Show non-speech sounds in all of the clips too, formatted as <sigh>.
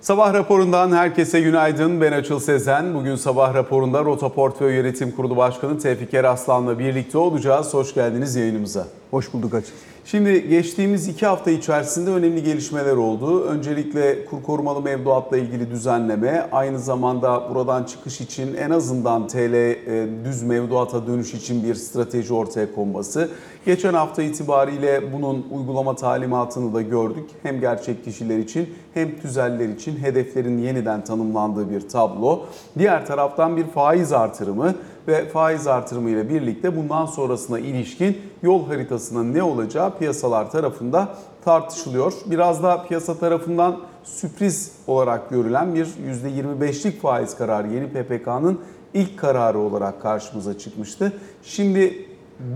Sabah raporundan herkese günaydın. Ben Açıl Sezen. Bugün sabah raporunda Rota Portföy Yönetim Kurulu Başkanı Tevfik Eraslan'la birlikte olacağız. Hoş geldiniz yayınımıza. Hoş bulduk Açıl. Şimdi geçtiğimiz iki hafta içerisinde önemli gelişmeler oldu. Öncelikle kur korumalı mevduatla ilgili düzenleme, aynı zamanda buradan çıkış için en azından TL e, düz mevduata dönüş için bir strateji ortaya konması. Geçen hafta itibariyle bunun uygulama talimatını da gördük. Hem gerçek kişiler için hem tüzeller için hedeflerin yeniden tanımlandığı bir tablo. Diğer taraftan bir faiz artırımı ve faiz artırımı ile birlikte bundan sonrasına ilişkin yol haritasının ne olacağı piyasalar tarafında tartışılıyor. Biraz da piyasa tarafından sürpriz olarak görülen bir %25'lik faiz kararı yeni PPK'nın ilk kararı olarak karşımıza çıkmıştı. Şimdi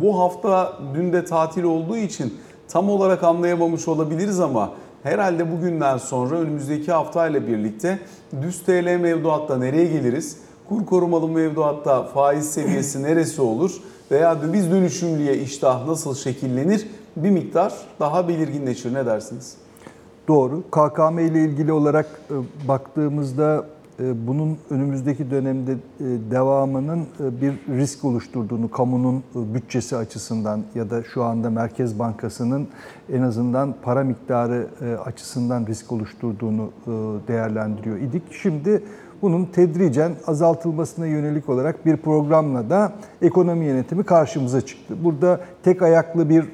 bu hafta dün de tatil olduğu için tam olarak anlayamamış olabiliriz ama herhalde bugünden sonra önümüzdeki hafta ile birlikte düz TL mevduatta nereye geliriz? Kur korumalı mevduatta faiz seviyesi <clears throat> neresi olur? Veya döviz dönüşümlüye iştah nasıl şekillenir? Bir miktar daha belirginleşir ne dersiniz? Doğru. KKM ile ilgili olarak e, baktığımızda e, bunun önümüzdeki dönemde e, devamının bir risk oluşturduğunu, kamunun bütçesi açısından ya da şu anda Merkez Bankası'nın en azından para miktarı açısından risk oluşturduğunu değerlendiriyor idik. Şimdi bunun tedricen azaltılmasına yönelik olarak bir programla da ekonomi yönetimi karşımıza çıktı. Burada tek ayaklı bir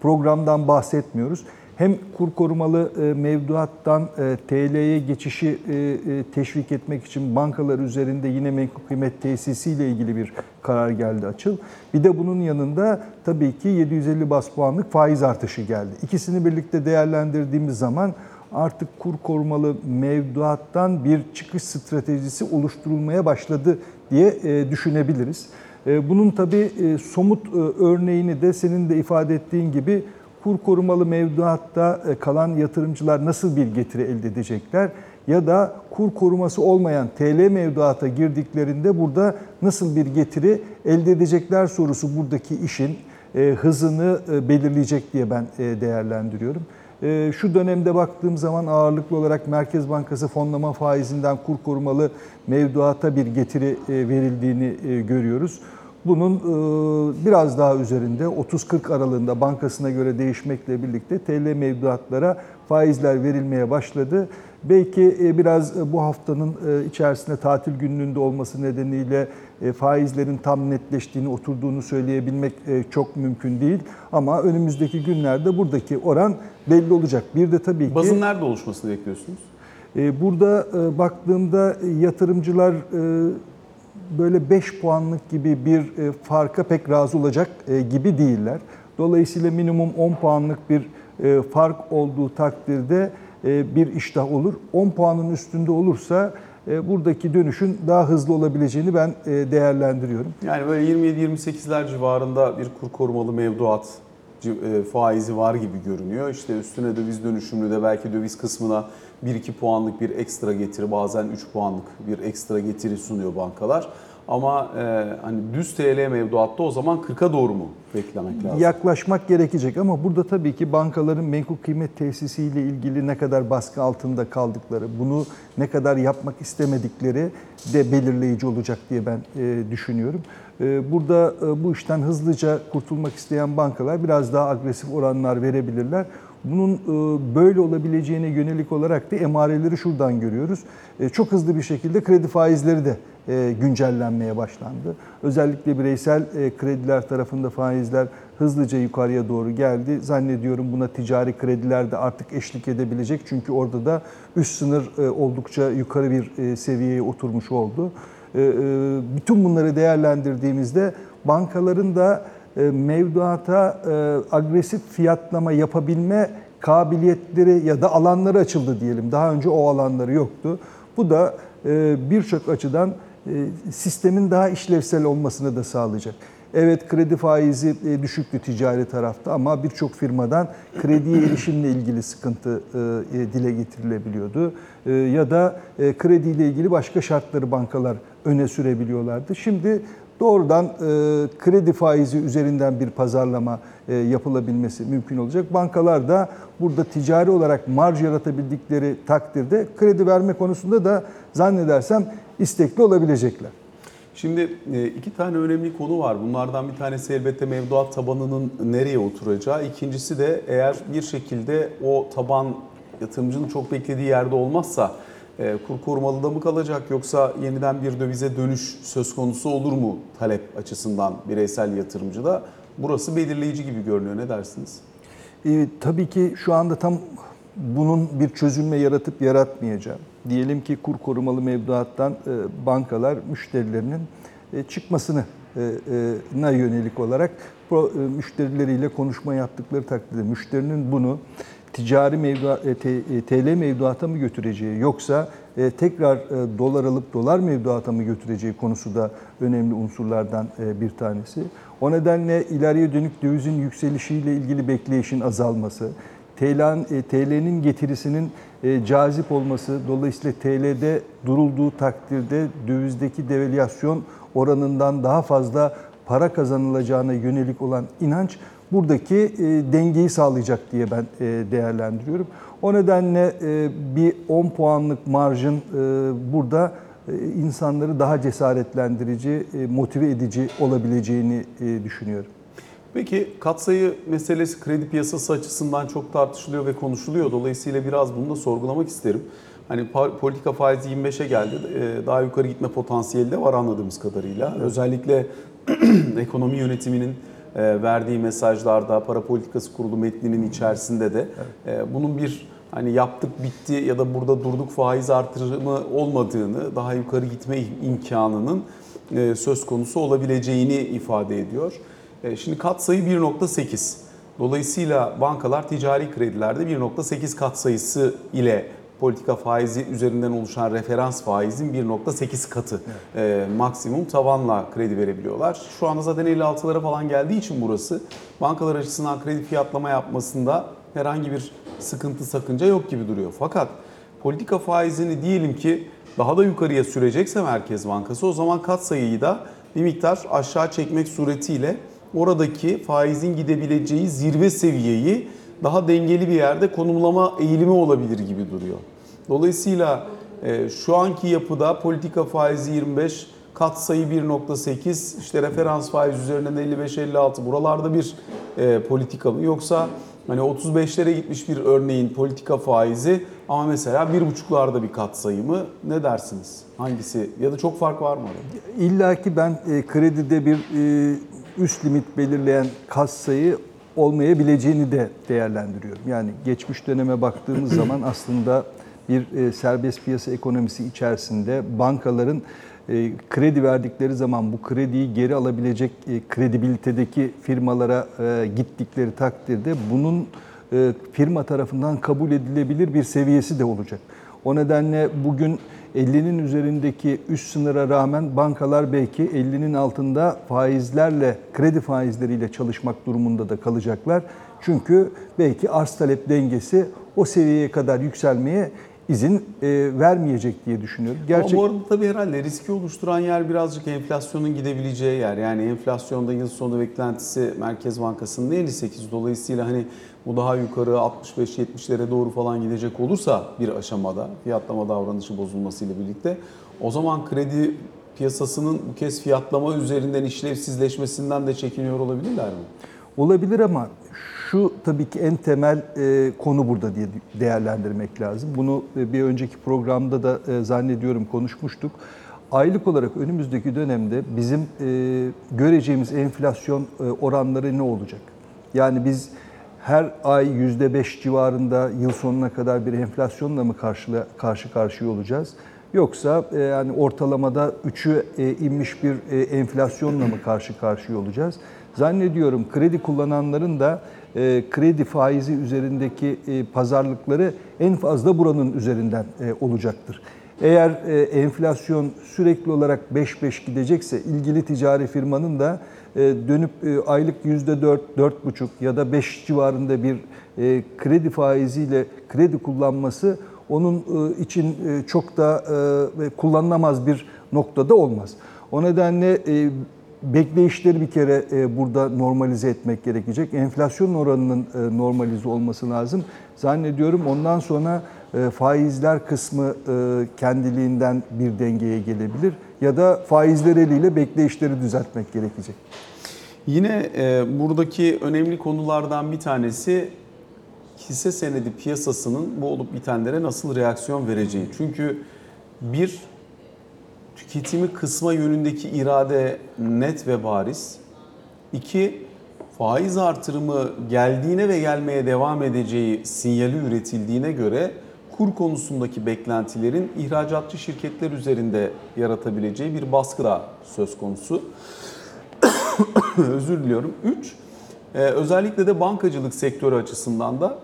programdan bahsetmiyoruz hem kur korumalı e, mevduattan e, TL'ye geçişi e, teşvik etmek için bankalar üzerinde yine menkul kıymet tesisi ilgili bir karar geldi açıl. Bir de bunun yanında tabii ki 750 bas puanlık faiz artışı geldi. İkisini birlikte değerlendirdiğimiz zaman artık kur korumalı mevduattan bir çıkış stratejisi oluşturulmaya başladı diye düşünebiliriz. Bunun tabii somut örneğini de senin de ifade ettiğin gibi kur korumalı mevduatta e, kalan yatırımcılar nasıl bir getiri elde edecekler? Ya da kur koruması olmayan TL mevduata girdiklerinde burada nasıl bir getiri elde edecekler sorusu buradaki işin e, hızını e, belirleyecek diye ben değerlendiriyorum. Şu dönemde baktığım zaman ağırlıklı olarak Merkez Bankası fonlama faizinden kur korumalı mevduata bir getiri verildiğini görüyoruz. Bunun e, biraz daha üzerinde 30-40 aralığında bankasına göre değişmekle birlikte TL mevduatlara faizler verilmeye başladı. Belki e, biraz bu haftanın e, içerisinde tatil günlüğünde olması nedeniyle faizlerin tam netleştiğini, oturduğunu söyleyebilmek çok mümkün değil. Ama önümüzdeki günlerde buradaki oran belli olacak. Bir de tabii ki... Bazın nerede oluşmasını bekliyorsunuz? Burada baktığımda yatırımcılar böyle 5 puanlık gibi bir e, farka pek razı olacak e, gibi değiller. Dolayısıyla minimum 10 puanlık bir e, fark olduğu takdirde bir iştah olur. 10 puanın üstünde olursa buradaki dönüşün daha hızlı olabileceğini ben değerlendiriyorum. Yani böyle 27-28'ler civarında bir kur korumalı mevduat faizi var gibi görünüyor. İşte üstüne döviz dönüşümlü de belki döviz kısmına 1-2 puanlık bir ekstra getiri bazen 3 puanlık bir ekstra getiri sunuyor bankalar. Ama e, hani düz TL mevduatta o zaman 40'a doğru mu beklemek lazım? Yaklaşmak gerekecek ama burada tabii ki bankaların menkul kıymet tesisiyle ilgili ne kadar baskı altında kaldıkları, bunu ne kadar yapmak istemedikleri de belirleyici olacak diye ben e, düşünüyorum. E, burada e, bu işten hızlıca kurtulmak isteyen bankalar biraz daha agresif oranlar verebilirler. Bunun e, böyle olabileceğine yönelik olarak da emareleri şuradan görüyoruz. E, çok hızlı bir şekilde kredi faizleri de güncellenmeye başlandı. Özellikle bireysel krediler tarafında faizler hızlıca yukarıya doğru geldi. Zannediyorum buna ticari krediler de artık eşlik edebilecek. Çünkü orada da üst sınır oldukça yukarı bir seviyeye oturmuş oldu. Bütün bunları değerlendirdiğimizde bankaların da e, mevduata e, agresif fiyatlama yapabilme kabiliyetleri ya da alanları açıldı diyelim. Daha önce o alanları yoktu. Bu da e, birçok açıdan sistemin daha işlevsel olmasını da sağlayacak. Evet kredi faizi düşüktü ticari tarafta ama birçok firmadan krediye erişimle ilgili sıkıntı dile getirilebiliyordu. Ya da krediyle ilgili başka şartları bankalar öne sürebiliyorlardı. Şimdi doğrudan e, kredi faizi üzerinden bir pazarlama e, yapılabilmesi mümkün olacak. Bankalar da burada ticari olarak marj yaratabildikleri takdirde kredi verme konusunda da zannedersem istekli olabilecekler. Şimdi e, iki tane önemli konu var. Bunlardan bir tanesi elbette mevduat tabanının nereye oturacağı. İkincisi de eğer bir şekilde o taban yatırımcının çok beklediği yerde olmazsa e, kur korumalıda mı kalacak yoksa yeniden bir dövize dönüş söz konusu olur mu talep açısından bireysel yatırımcıda? Burası belirleyici gibi görünüyor. Ne dersiniz? E, tabii ki şu anda tam bunun bir çözülme yaratıp yaratmayacağı. Diyelim ki kur korumalı mevduattan e, bankalar müşterilerinin e, çıkmasını e, na yönelik olarak müşterileriyle konuşma yaptıkları takdirde müşterinin bunu ticari mevduat, TL mevduata mı götüreceği yoksa tekrar dolar alıp dolar mevduata mı götüreceği konusu da önemli unsurlardan bir tanesi. O nedenle ileriye dönük dövizin yükselişiyle ilgili bekleyişin azalması, TL'nin e, getirisinin e, cazip olması, dolayısıyla TL'de durulduğu takdirde dövizdeki devalüasyon oranından daha fazla para kazanılacağına yönelik olan inanç buradaki e, dengeyi sağlayacak diye ben değerlendiriyorum. O nedenle bir 10 puanlık marjın burada insanları daha cesaretlendirici, motive edici olabileceğini düşünüyorum. Peki katsayı meselesi kredi piyasası açısından çok tartışılıyor ve konuşuluyor. Dolayısıyla biraz bunu da sorgulamak isterim. Hani politika faizi 25'e geldi. Ee, Daha yukarı gitme potansiyeli de var anladığımız kadarıyla. Özellikle <clears throat> ekonomi yönetiminin e, verdiği mesajlarda, para politikası kurulu metninin içerisinde de e, bunun bir hani yaptık bitti ya da burada durduk faiz artırımı olmadığını, daha yukarı gitme imkanının e, söz konusu olabileceğini ifade ediyor. E, Şimdi katsayı 1.8. Dolayısıyla bankalar ticari kredilerde 1.8 katsayısı ile politika faizi üzerinden oluşan referans faizin 1.8 katı e, maksimum tavanla kredi verebiliyorlar. Şu anda zaten 56'lara falan geldiği için burası bankalar açısından kredi fiyatlama yapmasında herhangi bir sıkıntı sakınca yok gibi duruyor. Fakat politika faizini diyelim ki daha da yukarıya sürecekse Merkez Bankası o zaman katsayıyı da bir miktar aşağı çekmek suretiyle oradaki faizin gidebileceği zirve seviyeyi daha dengeli bir yerde konumlama eğilimi olabilir gibi duruyor. Dolayısıyla e, şu anki yapıda politika faizi 25, katsayı 1.8, işte referans faiz üzerinden 55-56 buralarda bir e, politika mı yoksa hani 35'lere gitmiş bir örneğin politika faizi ama mesela 1.5'larda bir katsayı mı ne dersiniz? Hangisi ya da çok fark var mı arada? İlla ki ben e, kredide bir üst limit belirleyen kas sayı olmayabileceğini de değerlendiriyorum. Yani geçmiş döneme baktığımız <clears throat> zaman aslında bir e, serbest piyasa ekonomisi içerisinde bankaların e, kredi verdikleri zaman bu krediyi geri alabilecek e, kredibilitedeki firmalara gittikleri takdirde bunun firma tarafından kabul edilebilir bir seviyesi de olacak. O nedenle bugün 50'nin üzerindeki üst sınıra rağmen bankalar belki 50'nin altında faizlerle, kredi faizleriyle çalışmak durumunda da kalacaklar. Çünkü belki arz talep dengesi o seviyeye kadar yükselmeye izin e, vermeyecek diye düşünüyorum. Ama bu arada tabii herhalde riski oluşturan yer birazcık enflasyonun gidebileceği yer. Yani enflasyonda yıl sonu beklentisi Merkez Bankası'nın 58. Dolayısıyla hani bu daha yukarı 65-70'lere doğru falan gidecek olursa bir aşamada fiyatlama davranışı bozulmasıyla birlikte o zaman kredi piyasasının bu kez fiyatlama üzerinden işlevsizleşmesinden de çekiniyor olabilirler mi? Olabilir ama şu tabii ki en temel e, konu burada diye değerlendirmek lazım. Bunu e, bir önceki programda da e, zannediyorum konuşmuştuk. Aylık olarak önümüzdeki dönemde bizim göreceğimiz enflasyon oranları ne olacak? Yani biz her ay %5 civarında yıl sonuna kadar bir enflasyonla mı karşı, karşı karşıya olacağız? Yoksa e, yani ortalamada 3'ü e, inmiş bir e, enflasyonla mı karşı karşıya olacağız? Zannediyorum kredi kullananların da e, kredi faizi üzerindeki e, pazarlıkları en fazla buranın üzerinden e, olacaktır. Eğer e, enflasyon sürekli olarak 5-5 gidecekse ilgili ticari firmanın da e, dönüp e, aylık %4, 4,5 ya da 5 civarında bir e, kredi faiziyle kredi kullanması onun için çok da kullanılamaz bir noktada olmaz. O nedenle bekleyişleri bir kere burada normalize etmek gerekecek. Enflasyon oranının normalize olması lazım. Zannediyorum ondan sonra faizler kısmı kendiliğinden bir dengeye gelebilir ya da faizler eliyle bekleyişleri düzeltmek gerekecek. Yine e, buradaki önemli konulardan bir tanesi hisse senedi piyasasının bu olup bitenlere nasıl reaksiyon vereceği. Çünkü bir tüketimi kısma yönündeki irade net ve bariz. İki, faiz artırımı geldiğine ve gelmeye devam edeceği sinyali üretildiğine göre kur konusundaki beklentilerin ihracatçı şirketler üzerinde yaratabileceği bir baskı da söz konusu. <coughs> Özür diliyorum. 3. özellikle de bankacılık sektörü açısından da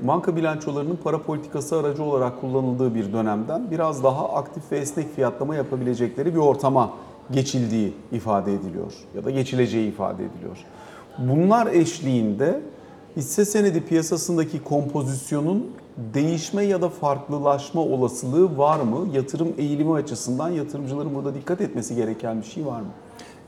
banka bilançolarının para politikası aracı olarak kullanıldığı bir dönemden biraz daha aktif ve esnek fiyatlama yapabilecekleri bir ortama geçildiği ifade ediliyor ya da geçileceği ifade ediliyor. Bunlar eşliğinde hisse senedi piyasasındaki kompozisyonun değişme ya da farklılaşma olasılığı var mı? Yatırım eğilimi açısından yatırımcıların burada dikkat etmesi gereken bir şey var mı?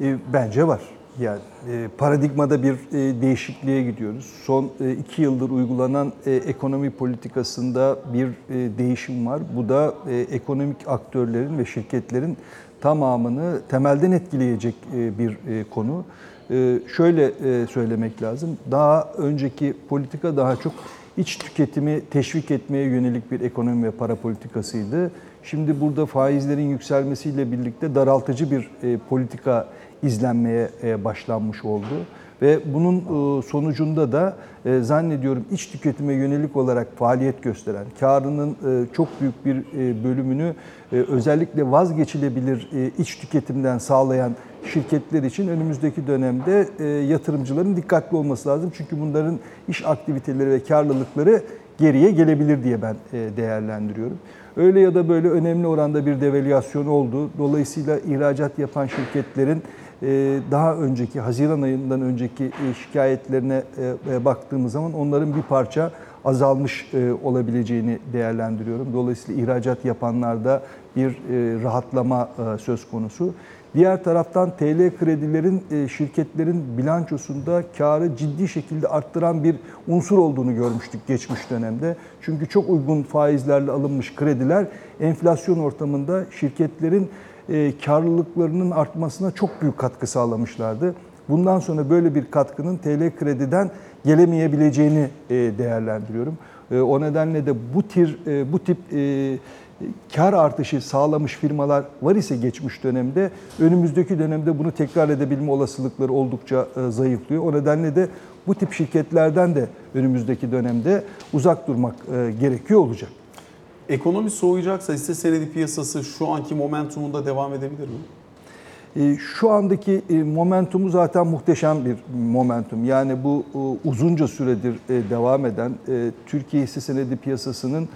E, Bence var. Yani e, paradigmada bir e, değişikliğe gidiyoruz. Son e, iki yıldır uygulanan e, ekonomi politikasında bir e, değişim var. Bu da e, ekonomik aktörlerin ve şirketlerin tamamını temelden etkileyecek e, bir e, konu. E, şöyle e, söylemek lazım. Daha önceki politika daha çok iç tüketimi teşvik etmeye yönelik bir ekonomi ve para politikasıydı. Şimdi burada faizlerin yükselmesiyle birlikte daraltıcı bir e, politika izlenmeye e, başlanmış oldu. Ve bunun e, sonucunda da e, zannediyorum iç tüketime yönelik olarak faaliyet gösteren, karının e, çok büyük bir bölümünü özellikle vazgeçilebilir iç tüketimden sağlayan şirketler için önümüzdeki dönemde yatırımcıların dikkatli olması lazım. Çünkü bunların iş aktiviteleri ve karlılıkları geriye gelebilir diye ben değerlendiriyorum. Öyle ya da böyle önemli oranda bir devalüasyon oldu. Dolayısıyla ihracat yapan şirketlerin e, daha önceki Haziran ayından önceki e, şikayetlerine e, baktığımız zaman onların bir parça azalmış olabileceğini değerlendiriyorum. Dolayısıyla ihracat yapanlarda bir rahatlama söz konusu. Diğer taraftan TL kredilerin şirketlerin bilançosunda karı ciddi şekilde arttıran bir unsur olduğunu görmüştük geçmiş dönemde. Çünkü çok uygun faizlerle alınmış krediler enflasyon ortamında şirketlerin e, karlılıklarının artmasına çok büyük katkı sağlamışlardı. Bundan sonra böyle bir katkının TL krediden gelemeyebileceğini e, değerlendiriyorum. E, o nedenle de bu tir bu tip kar artışı sağlamış firmalar var ise geçmiş dönemde önümüzdeki dönemde bunu tekrar edebilme olasılıkları oldukça zayıflıyor. O nedenle de bu tip şirketlerden de önümüzdeki dönemde uzak durmak gerekiyor olacak. Ekonomi soğuyacaksa hisse senedi piyasası şu anki momentumunda devam edebilir mi? E, şu andaki e, momentumu zaten muhteşem bir momentum. Yani bu e, uzunca süredir devam eden Türkiye hisse senedi piyasasının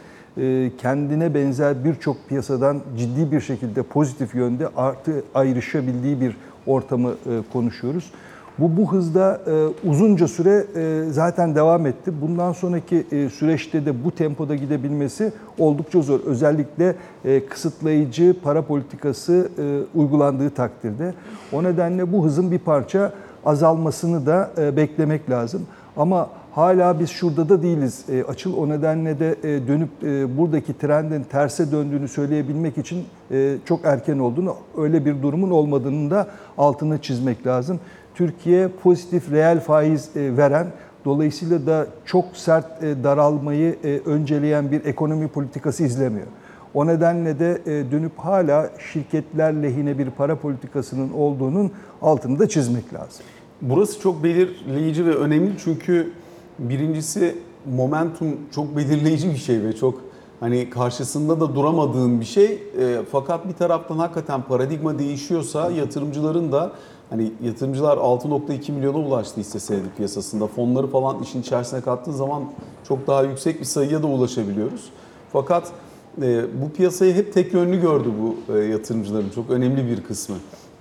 kendine benzer birçok piyasadan ciddi bir şekilde pozitif yönde artı ayrışabildiği bir ortamı konuşuyoruz. Bu bu hızda e, uzunca süre e, zaten devam etti. Bundan sonraki e, süreçte de bu tempoda gidebilmesi oldukça zor. Özellikle e, kısıtlayıcı para politikası e, uygulandığı takdirde. O nedenle bu hızın bir parça azalmasını da e, beklemek lazım. Ama hala biz şurada da değiliz. E, açıl o nedenle de e, dönüp e, buradaki trendin terse döndüğünü söyleyebilmek için e, çok erken olduğunu, öyle bir durumun olmadığını da altını çizmek lazım. Türkiye pozitif reel faiz e, veren, dolayısıyla da çok sert e, daralmayı e, önceleyen bir ekonomi politikası izlemiyor. O nedenle de dönüp hala şirketler lehine bir para politikasının olduğunun altını da çizmek lazım. Burası çok belirleyici ve önemli çünkü birincisi momentum çok belirleyici bir şey ve çok hani karşısında da duramadığın bir şey. E, fakat bir taraftan hakikaten paradigma değişiyorsa yatırımcıların da Hani yatırımcılar 6.2 milyona ulaştı hisse senedi piyasasında. Fonları falan işin içerisine kattığı zaman çok daha yüksek bir sayıya da ulaşabiliyoruz. Fakat e, bu piyasayı hep tek yönlü gördü bu e, yatırımcıların çok önemli bir kısmı.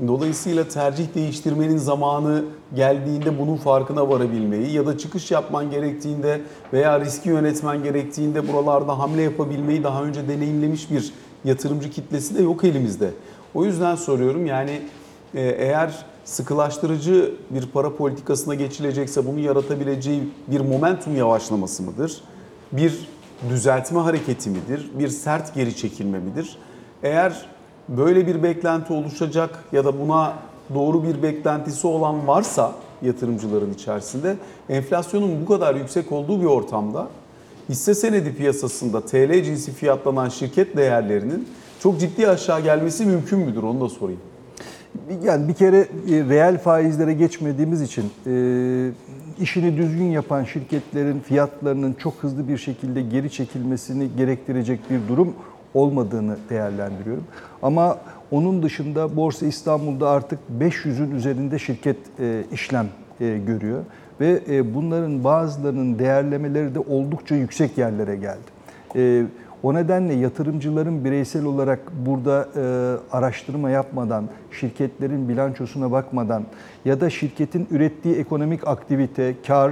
Dolayısıyla tercih değiştirmenin zamanı geldiğinde bunun farkına varabilmeyi ya da çıkış yapman gerektiğinde veya riski yönetmen gerektiğinde buralarda hamle yapabilmeyi daha önce deneyimlemiş bir yatırımcı kitlesi de yok elimizde. O yüzden soruyorum yani e, eğer sıkılaştırıcı bir para politikasına geçilecekse bunu yaratabileceği bir momentum yavaşlaması mıdır? Bir düzeltme hareketi midir? Bir sert geri çekilme midir? Eğer böyle bir beklenti oluşacak ya da buna doğru bir beklentisi olan varsa yatırımcıların içerisinde enflasyonun bu kadar yüksek olduğu bir ortamda hisse senedi piyasasında TL cinsi fiyatlanan şirket değerlerinin çok ciddi aşağı gelmesi mümkün müdür? Onu da sorayım. Yani bir kere e, reel faizlere geçmediğimiz için e, işini düzgün yapan şirketlerin fiyatlarının çok hızlı bir şekilde geri çekilmesini gerektirecek bir durum olmadığını değerlendiriyorum. Ama onun dışında Borsa İstanbul'da artık 500'ün üzerinde şirket e, işlem e, görüyor ve e, bunların bazılarının değerlemeleri de oldukça yüksek yerlere geldi. O nedenle yatırımcıların bireysel olarak burada e, araştırma yapmadan, şirketlerin bilançosuna bakmadan ya da şirketin ürettiği ekonomik aktivite, kar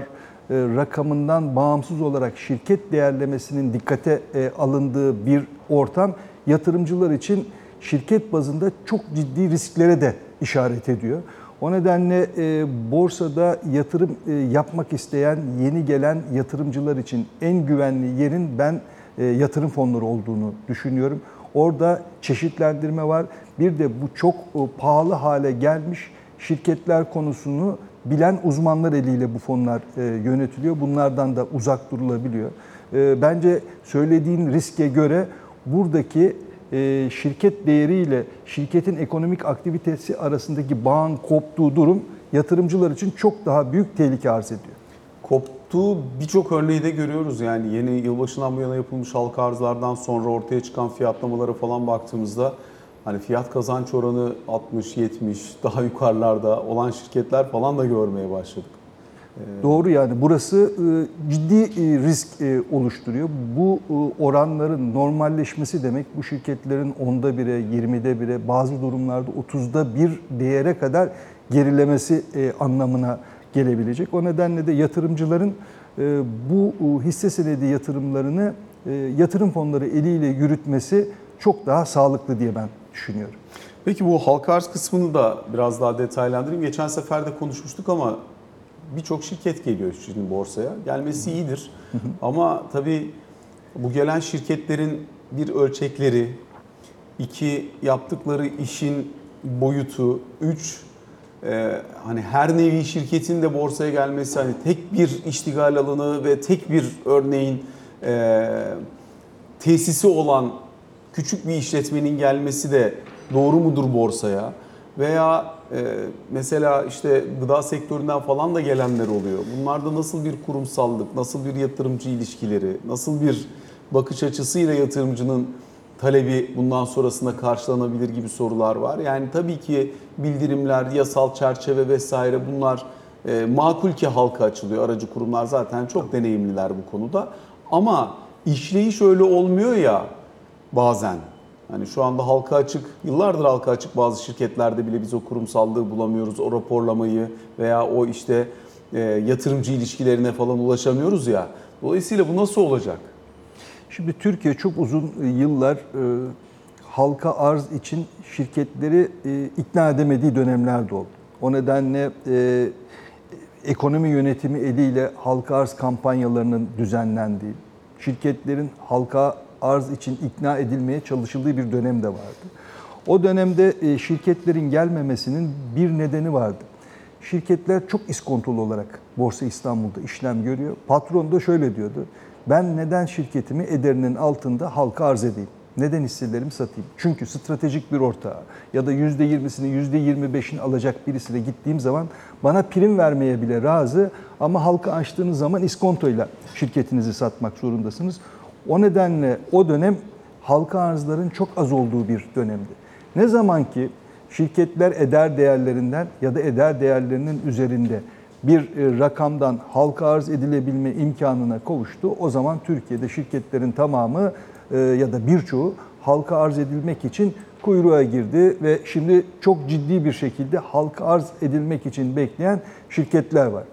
rakamından bağımsız olarak şirket değerlemesinin dikkate e, alındığı bir ortam yatırımcılar için şirket bazında çok ciddi risklere de işaret ediyor. O nedenle e, borsada yatırım e, yapmak isteyen yeni gelen yatırımcılar için en güvenli yerin ben e, yatırım fonları olduğunu düşünüyorum. Orada çeşitlendirme var. Bir de bu çok e, pahalı hale gelmiş şirketler konusunu bilen uzmanlar eliyle bu fonlar e, yönetiliyor. Bunlardan da uzak durulabiliyor. E, Bence söylediğin riske göre buradaki e, şirket değeriyle şirketin ekonomik aktivitesi arasındaki bağın koptuğu durum yatırımcılar için çok daha büyük tehlike arz ediyor. Koptuğu birçok örneği de görüyoruz. Yani yeni yılbaşından bu yana yapılmış halka arzlardan sonra ortaya çıkan fiyatlamalara falan baktığımızda hani fiyat kazanç oranı 60-70 daha yukarılarda olan şirketler falan da görmeye başladık. Doğru yani burası e, ciddi e, risk e, oluşturuyor. Bu oranların normalleşmesi demek bu şirketlerin onda bire, 20'de bire, bazı durumlarda 30'da bir değere kadar gerilemesi anlamına gelebilecek. O nedenle de yatırımcıların bu hisse senedi yatırımlarını yatırım fonları eliyle yürütmesi çok daha sağlıklı diye ben düşünüyorum. Peki bu halka arz kısmını da biraz daha detaylandırayım. Geçen sefer de konuşmuştuk ama birçok şirket geliyor şimdi borsaya. Gelmesi iyidir. Ama tabii bu gelen şirketlerin bir ölçekleri, iki yaptıkları işin boyutu, üç e, hani her nevi şirketin de borsaya gelmesi hani tek bir iştigal alanı ve tek bir örneğin e, tesisi olan küçük bir işletmenin gelmesi de doğru mudur borsaya? Veya e, mesela işte gıda sektöründen falan da gelenler oluyor. Bunlarda nasıl bir kurumsallık, nasıl bir yatırımcı ilişkileri, nasıl bir bakış açısıyla yatırımcının talebi bundan sonrasında karşılanabilir gibi sorular var. Yani tabii ki bildirimler, yasal çerçeve vesaire bunlar e, makul ki halka açılıyor. Aracı kurumlar zaten çok deneyimliler bu konuda. Ama işleyiş öyle olmuyor ya bazen. Hani şu anda halka açık, yıllardır halka açık bazı şirketlerde bile biz o kurumsallığı bulamıyoruz. O raporlamayı veya o işte e, yatırımcı ilişkilerine falan ulaşamıyoruz ya. Dolayısıyla bu nasıl olacak? Şimdi Türkiye çok uzun yıllar e, halka arz için şirketleri e, ikna edemediği dönemler de oldu. O nedenle e, ekonomi yönetimi eliyle halka arz kampanyalarının düzenlendiği, şirketlerin halka arz için ikna edilmeye çalışıldığı bir dönem de vardı. O dönemde e, şirketlerin gelmemesinin bir nedeni vardı. Şirketler çok iskontolu olarak Borsa İstanbul'da işlem görüyor. Patron da şöyle diyordu. Ben neden şirketimi ederinin altında halka arz edeyim? Neden hisselerimi satayım? Çünkü stratejik bir ortağı ya da %20'sini %25'ini alacak birisine gittiğim zaman bana prim vermeye bile razı ama halka açtığınız zaman iskontoyla şirketinizi satmak zorundasınız. O nedenle o dönem halka arzların çok az olduğu bir dönemdi. Ne zaman ki şirketler eder değerlerinden ya da eder değerlerinin üzerinde bir e, rakamdan halka arz edilebilme imkanına kavuştu. O zaman Türkiye'de şirketlerin tamamı e, ya da birçoğu halka arz edilmek için kuyruğa girdi ve şimdi çok ciddi bir şekilde halka arz edilmek için bekleyen şirketler var.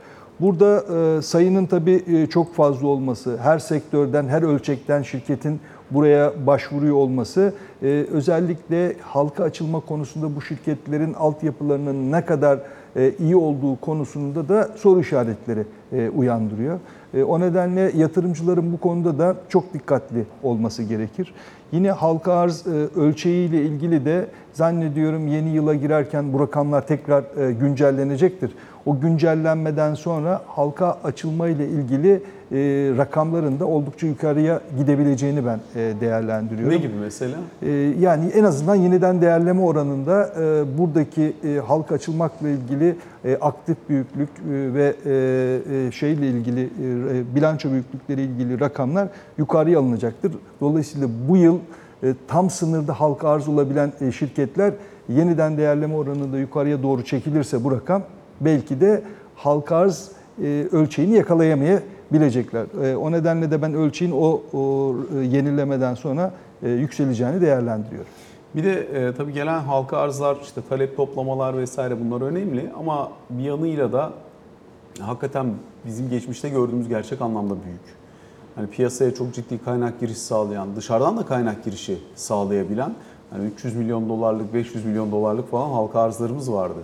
Burada e, sayının tabii e, çok fazla olması, her sektörden, her ölçekten şirketin buraya başvuruyor olması e, özellikle halka açılma konusunda bu şirketlerin altyapılarının ne kadar iyi olduğu konusunda da soru işaretleri e, uyandırıyor. E, O nedenle yatırımcıların bu konuda da çok dikkatli olması gerekir. Yine halka arz e, ölçeğiyle ilgili de zannediyorum yeni yıla girerken bu rakamlar tekrar e, güncellenecektir. O güncellenmeden sonra halka açılma ile ilgili e, rakamların da oldukça yukarıya gidebileceğini ben e, değerlendiriyorum. Ne gibi mesela? Yani en azından yeniden değerleme oranında e, buradaki e, halka açılmakla ilgili e, aktif büyüklük e, ve e, e, şeyle ilgili bilanço büyüklükleri ilgili rakamlar yukarıya alınacaktır. Dolayısıyla bu yıl tam sınırda halka arz olabilen şirketler yeniden değerleme oranında yukarıya doğru çekilirse bu rakam belki de halka arz ölçeğini yakalayamayabilirler. E, O nedenle de ben ölçeğin o, yenilemeden sonra yükseleceğini değerlendiriyorum. Bir de e, tabii gelen halka arzlar, işte talep toplamalar vesaire bunlar önemli ama bir yanıyla da hakikaten bizim geçmişte gördüğümüz gerçek anlamda büyük. Hani piyasaya çok ciddi kaynak girişi sağlayan, dışarıdan da kaynak girişi sağlayabilen hani 300 milyon dolarlık, 500 milyon dolarlık falan halka arzlarımız vardı.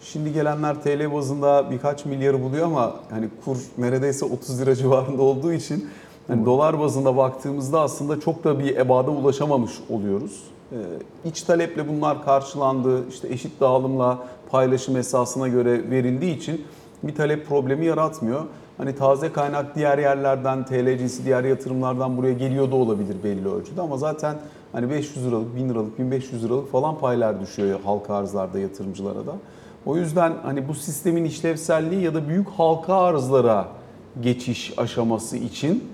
Şimdi gelenler TL bazında birkaç milyarı buluyor ama hani kur neredeyse 30 lira civarında olduğu için hani dolar bazında baktığımızda aslında çok da bir ebada ulaşamamış oluyoruz. Ee, İç taleple bunlar karşılandı, işte eşit dağılımla paylaşım esasına göre verildiği için bir talep problemi yaratmıyor. Hani taze kaynak diğer yerlerden, TL cinsi diğer yatırımlardan buraya geliyor da olabilir belli ölçüde ama zaten hani 500 liralık, 1000 liralık, 1500 liralık falan paylar düşüyor halka arzlarda yatırımcılara da. O yüzden hani bu sistemin işlevselliği ya da büyük halka arzlara geçiş aşaması için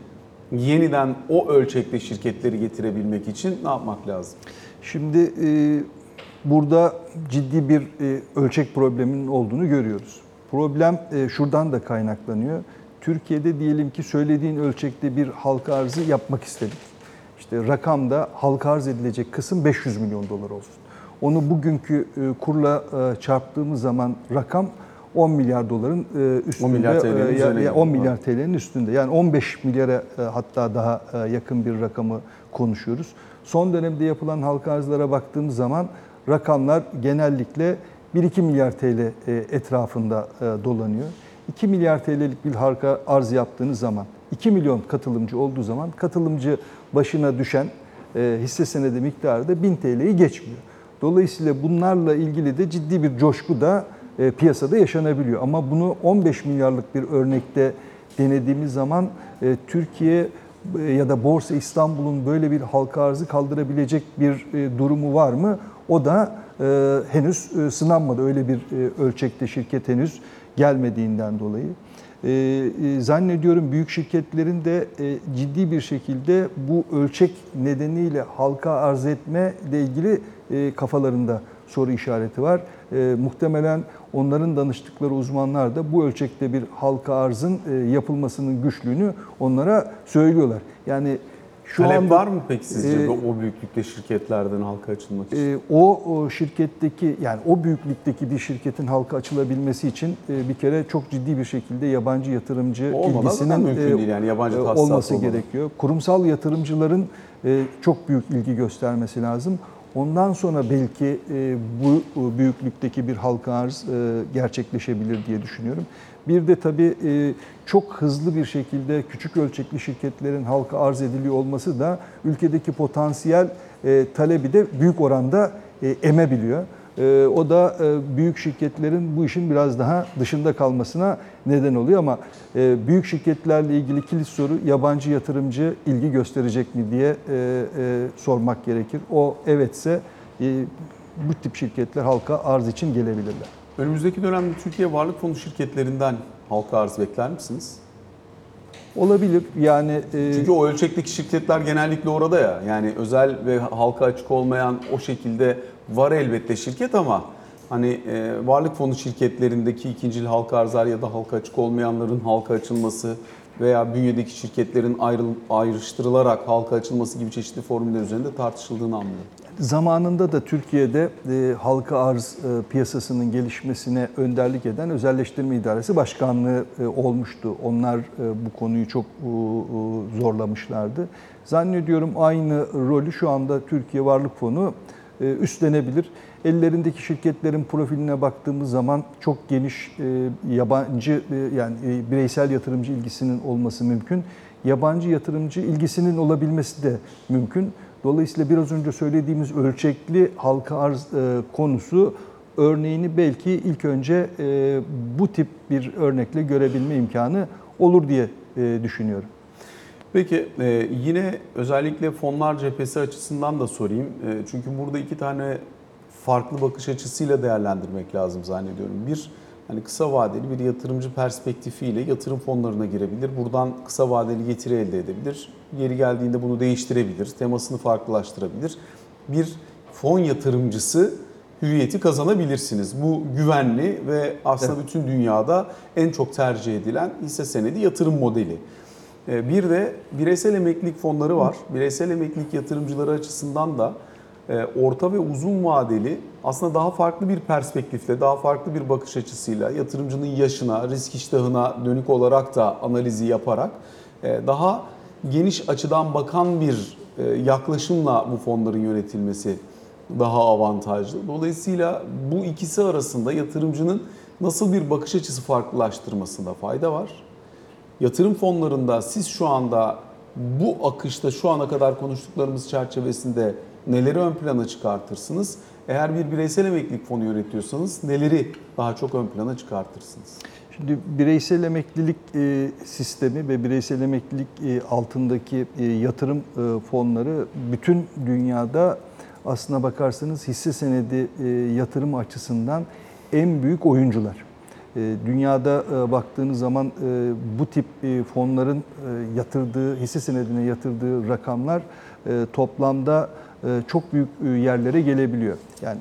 yeniden o ölçekte şirketleri getirebilmek için ne yapmak lazım? Şimdi e, burada ciddi bir e, ölçek probleminin olduğunu görüyoruz. Problem e, şuradan da kaynaklanıyor. Türkiye'de diyelim ki söylediğin ölçekte bir halka arzı yapmak istedik. İşte rakamda halka arz edilecek kısım 500 milyon dolar olsun. Onu bugünkü e, kurla e, çarptığımız zaman rakam 10 milyar doların e, üstünde. 10 milyar TL'nin e, geliyor. 10 milyar TL'nin üstünde. Yani 15 milyara e, hatta daha yakın bir rakamı konuşuyoruz. Son dönemde yapılan halka arzlara baktığımız zaman rakamlar genellikle 1-2 milyar TL etrafında dolanıyor. 2 milyar TL'lik bir halka arz yaptığınız zaman 2 milyon katılımcı olduğu zaman katılımcı başına düşen hisse senedi miktarı da 1000 TL'yi geçmiyor. Dolayısıyla bunlarla ilgili de ciddi bir coşku da e, piyasada yaşanabiliyor. Ama bunu 15 milyarlık bir örnekte denediğimiz zaman e, Türkiye e, ya da Borsa İstanbul'un böyle bir halka arzı kaldırabilecek bir durumu var mı? O da henüz sınanmadı. Öyle bir ölçekte şirket henüz gelmediğinden dolayı. Zannediyorum büyük şirketlerin de ciddi bir şekilde bu ölçek nedeniyle halka arz etme ile ilgili kafalarında soru işareti var. E, Muhtemelen onların danıştıkları uzmanlar da bu ölçekte bir halka arzın e, yapılmasının güçlüğünü onlara söylüyorlar. Yani şu Talep anda var mı peki sizce e, o büyüklükte şirketlerden halka açılmak için? e, o, o şirketteki yani o büyüklükteki bir şirketin halka açılabilmesi için e, bir kere çok ciddi bir şekilde yabancı yatırımcı Olmadan ilgisinin mümkün değil yani, yabancı e, olması olmadan. gerekiyor. Kurumsal yatırımcıların e, çok büyük ilgi göstermesi lazım. Ondan sonra belki e, bu e, büyüklükteki bir halka arz e, gerçekleşebilir diye düşünüyorum. Bir de tabii çok hızlı bir şekilde küçük ölçekli şirketlerin halka arz ediliyor olması da ülkedeki potansiyel talebi de büyük oranda emebiliyor. E, O da e, büyük şirketlerin bu işin biraz daha dışında kalmasına neden oluyor ama e, büyük şirketlerle ilgili kilit soru yabancı yatırımcı ilgi gösterecek mi diye e, sormak gerekir. O evetse bu tip şirketler halka arz için gelebilirler. Önümüzdeki dönemde Türkiye Varlık Fonu şirketlerinden halka arz bekler misiniz? Olabilir yani e, Çünkü o ölçekteki şirketler genellikle orada ya. Yani özel ve halka açık olmayan o şekilde var elbette şirket ama Hani e, varlık fonu şirketlerindeki ikincil halka arzlar ya da halka açık olmayanların halka açılması veya bünyedeki şirketlerin ayrıl, ayrıştırılarak halka açılması gibi çeşitli formüller üzerinde tartışıldığını anlıyorum. Zamanında da Türkiye'de e, halka arz e, piyasasının gelişmesine önderlik eden Özelleştirme İdaresi Başkanlığı e, olmuştu. Onlar e, bu konuyu çok e, e, zorlamışlardı. Zannediyorum aynı rolü şu anda Türkiye Varlık Fonu e, üstlenebilir. Ellerindeki şirketlerin profiline baktığımız zaman çok geniş e, yabancı e, yani e, bireysel yatırımcı ilgisinin olması mümkün. Yabancı yatırımcı ilgisinin olabilmesi de mümkün. Dolayısıyla biraz önce söylediğimiz ölçekli halka arz e, konusu örneğini belki ilk önce e, bu tip bir örnekle görebilme imkanı olur diye e, düşünüyorum. Peki e, yine özellikle fonlar cephesi açısından da sorayım. E, çünkü burada iki tane farklı bakış açısıyla değerlendirmek lazım zannediyorum. Bir, hani kısa vadeli bir yatırımcı perspektifiyle yatırım fonlarına girebilir. Buradan kısa vadeli getiri elde edebilir. Yeri geldiğinde bunu değiştirebilir. Temasını farklılaştırabilir. Bir fon yatırımcısı hüviyeti kazanabilirsiniz. Bu güvenli ve aslında bütün dünyada en çok tercih edilen hisse senedi yatırım modeli. Ee, Bir de bireysel emeklilik fonları var. Bireysel emeklilik yatırımcıları açısından da orta ve uzun vadeli aslında daha farklı bir perspektifle, daha farklı bir bakış açısıyla yatırımcının yaşına, risk iştahına dönük olarak da analizi yaparak e, daha geniş açıdan bakan bir e, yaklaşımla bu fonların yönetilmesi daha avantajlı. Dolayısıyla bu ikisi arasında yatırımcının nasıl bir bakış açısı farklılaştırmasında fayda var. Yatırım fonlarında siz şu anda bu akışta şu ana kadar konuştuklarımız çerçevesinde neleri ön plana çıkartırsınız? Eğer bir bireysel emeklilik fonu yönetiyorsanız neleri daha çok ön plana çıkartırsınız? Şimdi bireysel emeklilik e, sistemi ve bireysel emeklilik e, altındaki e, yatırım fonları bütün dünyada aslına bakarsanız hisse senedi yatırım açısından en büyük oyuncular. E, Dünyada e, baktığınız zaman e, bu tip e, fonların yatırdığı, hisse senedine yatırdığı rakamlar toplamda çok büyük yerlere gelebiliyor. Yani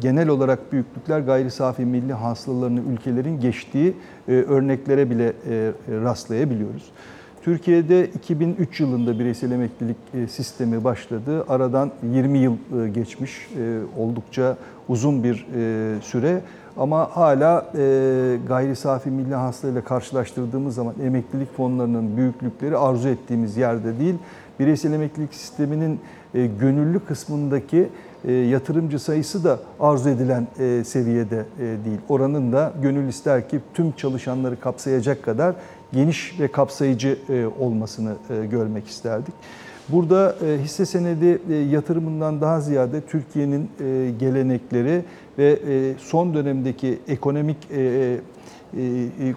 genel olarak büyüklükler gayri safi milli hasılalarını ülkelerin geçtiği örneklere bile rastlayabiliyoruz. Türkiye'de 2003 yılında bireysel emeklilik sistemi başladı. Aradan 20 yıl geçmiş, oldukça uzun bir süre. Ama hala e, gayri safi milli hasılayla karşılaştırdığımız zaman emeklilik fonlarının büyüklükleri arzu ettiğimiz yerde değil. Bireysel emeklilik sisteminin e, gönüllü kısmındaki e, yatırımcı sayısı da arzu edilen e, seviyede e, değil. Oranın da gönül ister ki tüm çalışanları kapsayacak kadar geniş ve kapsayıcı e, olmasını e, görmek isterdik. Burada e, hisse senedi e, yatırımından daha ziyade Türkiye'nin e, gelenekleri ve son dönemdeki ekonomik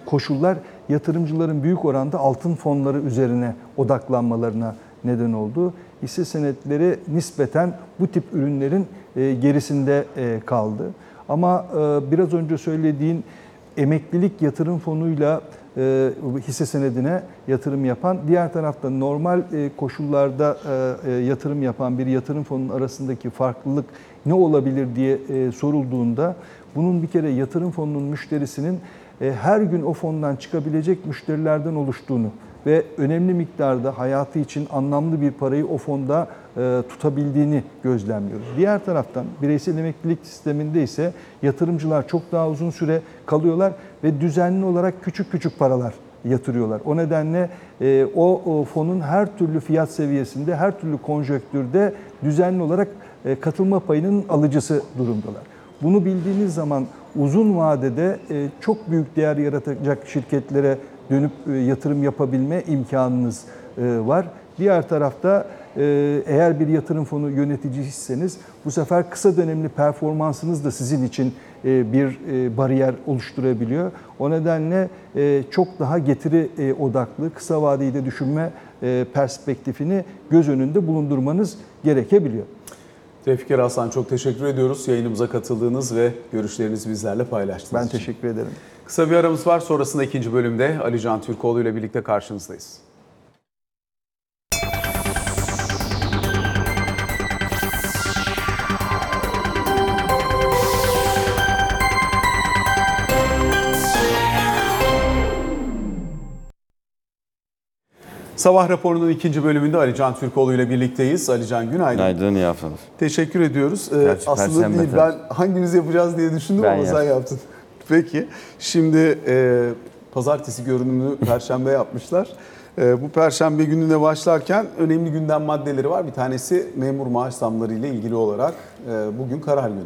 koşullar yatırımcıların büyük oranda altın fonları üzerine odaklanmalarına neden oldu. Hisse senetleri nispeten bu tip ürünlerin gerisinde kaldı. Ama biraz önce söylediğin emeklilik yatırım fonuyla e, hisse senedine yatırım yapan, diğer tarafta normal e, koşullarda e, yatırım yapan bir yatırım fonunun arasındaki farklılık ne olabilir diye sorulduğunda bunun bir kere yatırım fonunun müşterisinin her gün o fondan çıkabilecek müşterilerden oluştuğunu ve önemli miktarda hayatı için anlamlı bir parayı o fonda e, tutabildiğini gözlemliyoruz. Diğer taraftan bireysel emeklilik sisteminde ise yatırımcılar çok daha uzun süre kalıyorlar ve düzenli olarak küçük küçük paralar yatırıyorlar. O nedenle e, o, o fonun her türlü fiyat seviyesinde, her türlü konjöktürde düzenli olarak e, katılma payının alıcısı durumdalar. Bunu bildiğiniz zaman uzun vadede e, çok büyük değer yaratacak şirketlere dönüp e, yatırım yapabilme imkanınız e, var. Diğer tarafta e, eğer bir yatırım fonu yöneticiyseniz bu sefer kısa dönemli performansınız da sizin için bir bariyer oluşturabiliyor. O nedenle çok daha getiri odaklı, kısa vadeyi de düşünme perspektifini göz önünde bulundurmanız gerekebiliyor. Tevfikar Hasan çok teşekkür ediyoruz yayınımıza katıldığınız ve görüşlerinizi bizlerle paylaştığınız Ben için. teşekkür ederim. Kısa bir aramız var. Sonrasında ikinci bölümde Ali Can Türkoğlu ile birlikte karşınızdayız. Sabah raporunun ikinci bölümünde Ali Can Türkoğlu ile birlikteyiz. Ali Can günaydın. Günaydın iyi haftalar. Teşekkür ediyoruz. Ee, aslında değil ben hangimiz yapacağız diye düşündüm ben ama yap. sen yaptın. Peki şimdi e, pazartesi görünümlü perşembe yapmışlar. E, bu perşembe gününe başlarken önemli gündem maddeleri var. Bir tanesi memur maaş zamları ile ilgili olarak e, bugün karar günü.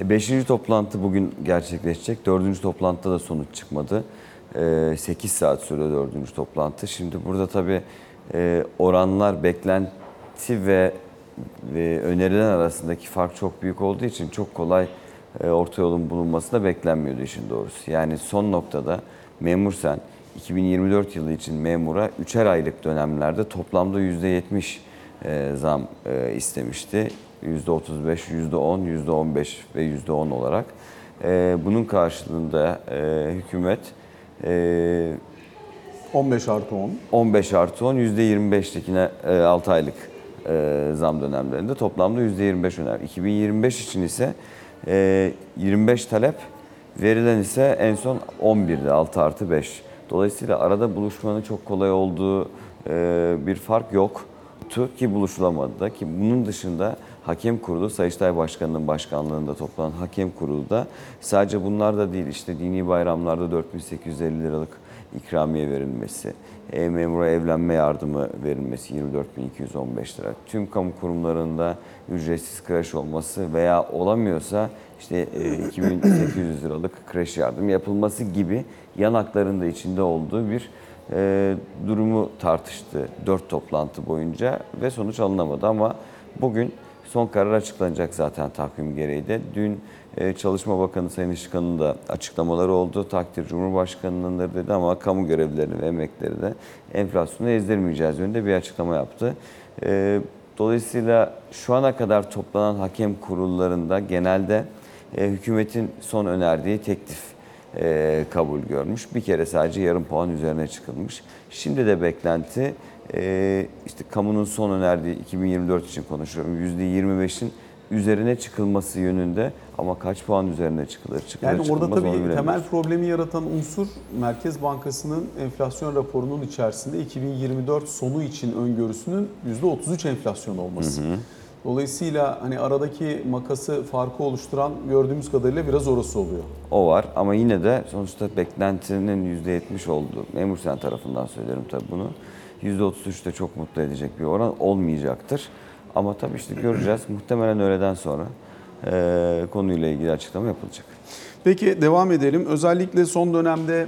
E, Beşinci toplantı bugün gerçekleşecek. Dördüncü toplantıda da sonuç çıkmadı. 8 saat sürüyor dördüncü toplantı. Şimdi burada tabii e, oranlar, beklenti ve, önerilen arasındaki fark çok büyük olduğu için çok kolay e, orta yolun bulunması da beklenmiyordu işin doğrusu. Yani son noktada memur sen 2024 yılı için memura 3'er aylık dönemlerde toplamda %70 e, zam e, istemişti. %35, %10, %15 ve %10 olarak. E, bunun karşılığında e, hükümet e, 15 artı 10. 15 artı 10, %25'likine 6 aylık e, zam dönemlerinde toplamda %25 öner. 2025 için ise e, 25 talep, verilen ise en son 11'di, 6 artı 5. Dolayısıyla arada buluşmanın çok kolay olduğu e, bir fark yoktu ki buluşulamadı da ki bunun dışında Hakem Kurulu, Sayıştay Başkanı'nın başkanlığında toplanan Hakem Kurulu da sadece bunlar da değil işte dini bayramlarda 4850 liralık ikramiye verilmesi, e, memura evlenme yardımı verilmesi 24.215 lira, tüm kamu kurumlarında ücretsiz kreş olması veya olamıyorsa işte e, 2800 liralık kreş yardım yapılması gibi yan hakların da içinde olduğu bir e, durumu tartıştı dört toplantı boyunca ve sonuç alınamadı ama bugün son karar açıklanacak zaten takvim gereği de. Dün Çalışma Bakanı Sayın Işıkhan'ın da açıklamaları oldu. Takdir Cumhurbaşkanı'nındır dedi ama kamu görevlileri ve emekleri de enflasyonu ezdirmeyeceğiz yönünde bir açıklama yaptı. E, Dolayısıyla şu ana kadar toplanan hakem kurullarında genelde e, hükümetin son önerdiği teklif e, kabul görmüş. Bir kere sadece yarım puan üzerine çıkılmış. Şimdi de beklenti e, işte kamunun son önerdiği 2024 için konuşuyorum %25'in üzerine çıkılması yönünde ama kaç puan üzerine çıkılır çıkılır Yani orada tabii temel problemi yaratan unsur Merkez Bankası'nın enflasyon raporunun içerisinde 2024 sonu için öngörüsünün %33 enflasyon olması. Dolayısıyla hani aradaki makası farkı oluşturan gördüğümüz kadarıyla biraz orası oluyor. O var ama yine de sonuçta beklentinin %70 olduğu, memur sen tarafından söylerim tabii bunu. %33 de çok mutlu edecek bir oran olmayacaktır. Ama tabii işte göreceğiz. Muhtemelen öğleden sonra eee konuyla ilgili açıklama yapılacak. Peki devam edelim. Özellikle son dönemde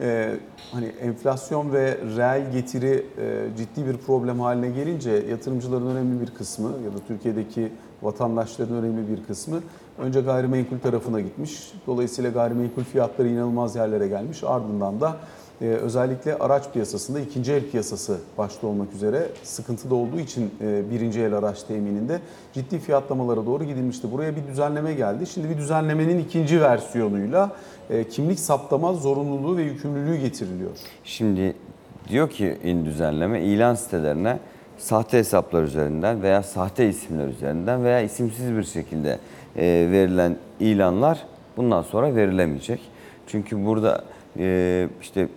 e, hani enflasyon ve reel getiri e, ciddi bir problem haline gelince yatırımcıların önemli bir kısmı ya da Türkiye'deki vatandaşların önemli bir kısmı önce gayrimenkul tarafına gitmiş. Dolayısıyla gayrimenkul fiyatları inanılmaz yerlere gelmiş. Ardından da e, özellikle araç piyasasında ikinci el piyasası başta olmak üzere sıkıntıda olduğu için e, birinci el araç temininde ciddi fiyatlamalara doğru gidilmişti. Buraya bir düzenleme geldi. Şimdi bir düzenlemenin ikinci versiyonuyla e, kimlik saptama zorunluluğu ve yükümlülüğü getiriliyor. Şimdi diyor ki in düzenleme ilan sitelerine sahte hesaplar üzerinden veya sahte isimler üzerinden veya isimsiz bir şekilde e, verilen ilanlar bundan sonra verilemeyecek. Çünkü burada işte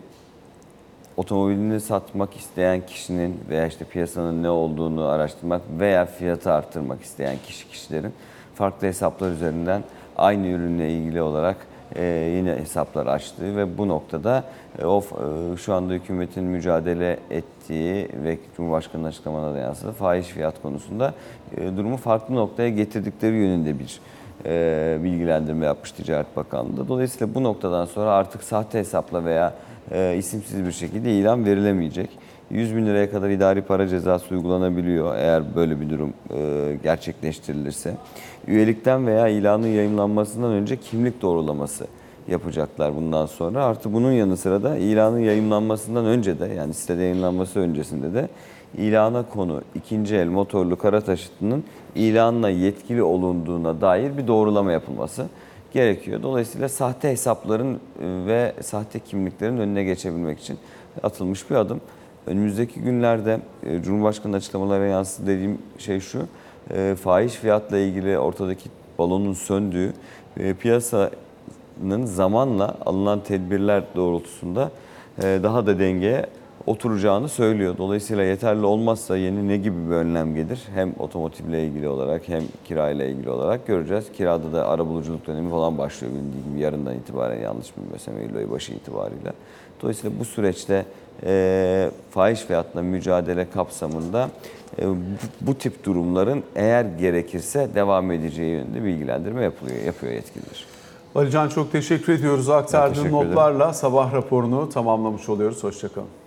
otomobilini satmak isteyen kişinin veya işte piyasanın ne olduğunu araştırmak veya fiyatı arttırmak isteyen kişi kişilerin farklı hesaplar üzerinden aynı ürünle ilgili olarak e, yine hesaplar açtığı ve bu noktada e, o e, şu anda hükümetin mücadele ettiği ve Cumhurbaşkanı'nın açıklamalarına da yansıdı fahiş fiyat konusunda e, durumu farklı noktaya getirdikleri yönünde bir e, bilgilendirme yapmış Ticaret Bakanlığı. Dolayısıyla bu noktadan sonra artık sahte hesapla veya e, isimsiz bir şekilde ilan verilemeyecek. 100 bin liraya kadar idari para cezası uygulanabiliyor eğer böyle bir durum e, gerçekleştirilirse. Üyelikten veya ilanın yayınlanmasından önce kimlik doğrulaması yapacaklar bundan sonra. Artı bunun yanı sıra da ilanın yayınlanmasından önce de yani sitede yayınlanması öncesinde de ilana konu ikinci el motorlu kara taşıtının ilanla yetkili olunduğuna dair bir doğrulama yapılması gerekiyor. Dolayısıyla sahte hesapların e, ve sahte kimliklerin önüne geçebilmek için atılmış bir adım. Önümüzdeki günlerde e, Cumhurbaşkanı açıklamalara yansıdı dediğim şey şu, e, fahiş fiyatla ilgili ortadaki balonun söndüğü, piyasanın zamanla alınan tedbirler doğrultusunda daha da dengeye oturacağını söylüyor. Dolayısıyla yeterli olmazsa yeni ne gibi bir önlem gelir? Hem otomotivle ilgili olarak hem kirayla ilgili olarak göreceğiz. Kirada da arabuluculuk dönemi falan başlıyor bildiğim gibi yarından itibaren yanlış bilmiyorsam Eylül ayı başı itibariyle. Dolayısıyla bu süreçte e, fahiş fiyatla mücadele kapsamında e, bu, bu tip durumların eğer gerekirse devam edeceği yönünde bilgilendirme yapılıyor, yapıyor yetkililer. Alican çok teşekkür ediyoruz. Aktardığın notlarla sabah raporunu tamamlamış oluyoruz. Hoşçakalın.